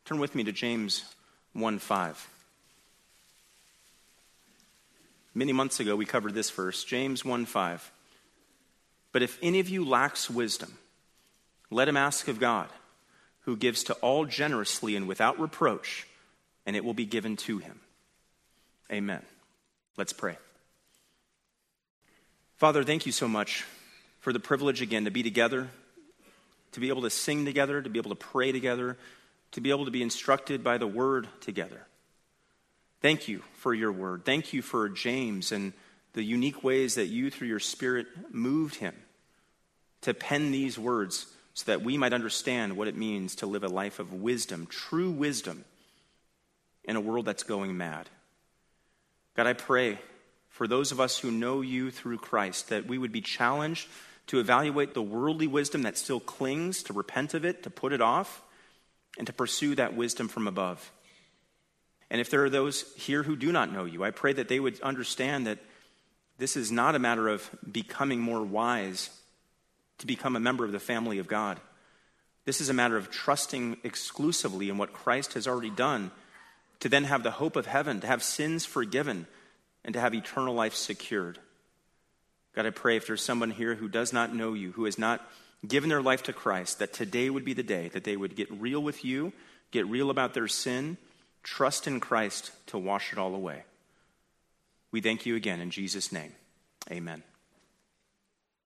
Turn with me to James 1 5. Many months ago, we covered this verse, James 1 5. But if any of you lacks wisdom, let him ask of God, who gives to all generously and without reproach, and it will be given to him. Amen. Let's pray. Father, thank you so much for the privilege again to be together, to be able to sing together, to be able to pray together, to be able to be instructed by the word together. Thank you for your word. Thank you for James and the unique ways that you, through your Spirit, moved him to pen these words so that we might understand what it means to live a life of wisdom, true wisdom, in a world that's going mad. God, I pray for those of us who know you through Christ that we would be challenged to evaluate the worldly wisdom that still clings, to repent of it, to put it off, and to pursue that wisdom from above. And if there are those here who do not know you, I pray that they would understand that this is not a matter of becoming more wise to become a member of the family of God. This is a matter of trusting exclusively in what Christ has already done to then have the hope of heaven, to have sins forgiven, and to have eternal life secured. God, I pray if there's someone here who does not know you, who has not given their life to Christ, that today would be the day that they would get real with you, get real about their sin, trust in Christ to wash it all away. We thank you again in Jesus' name. Amen.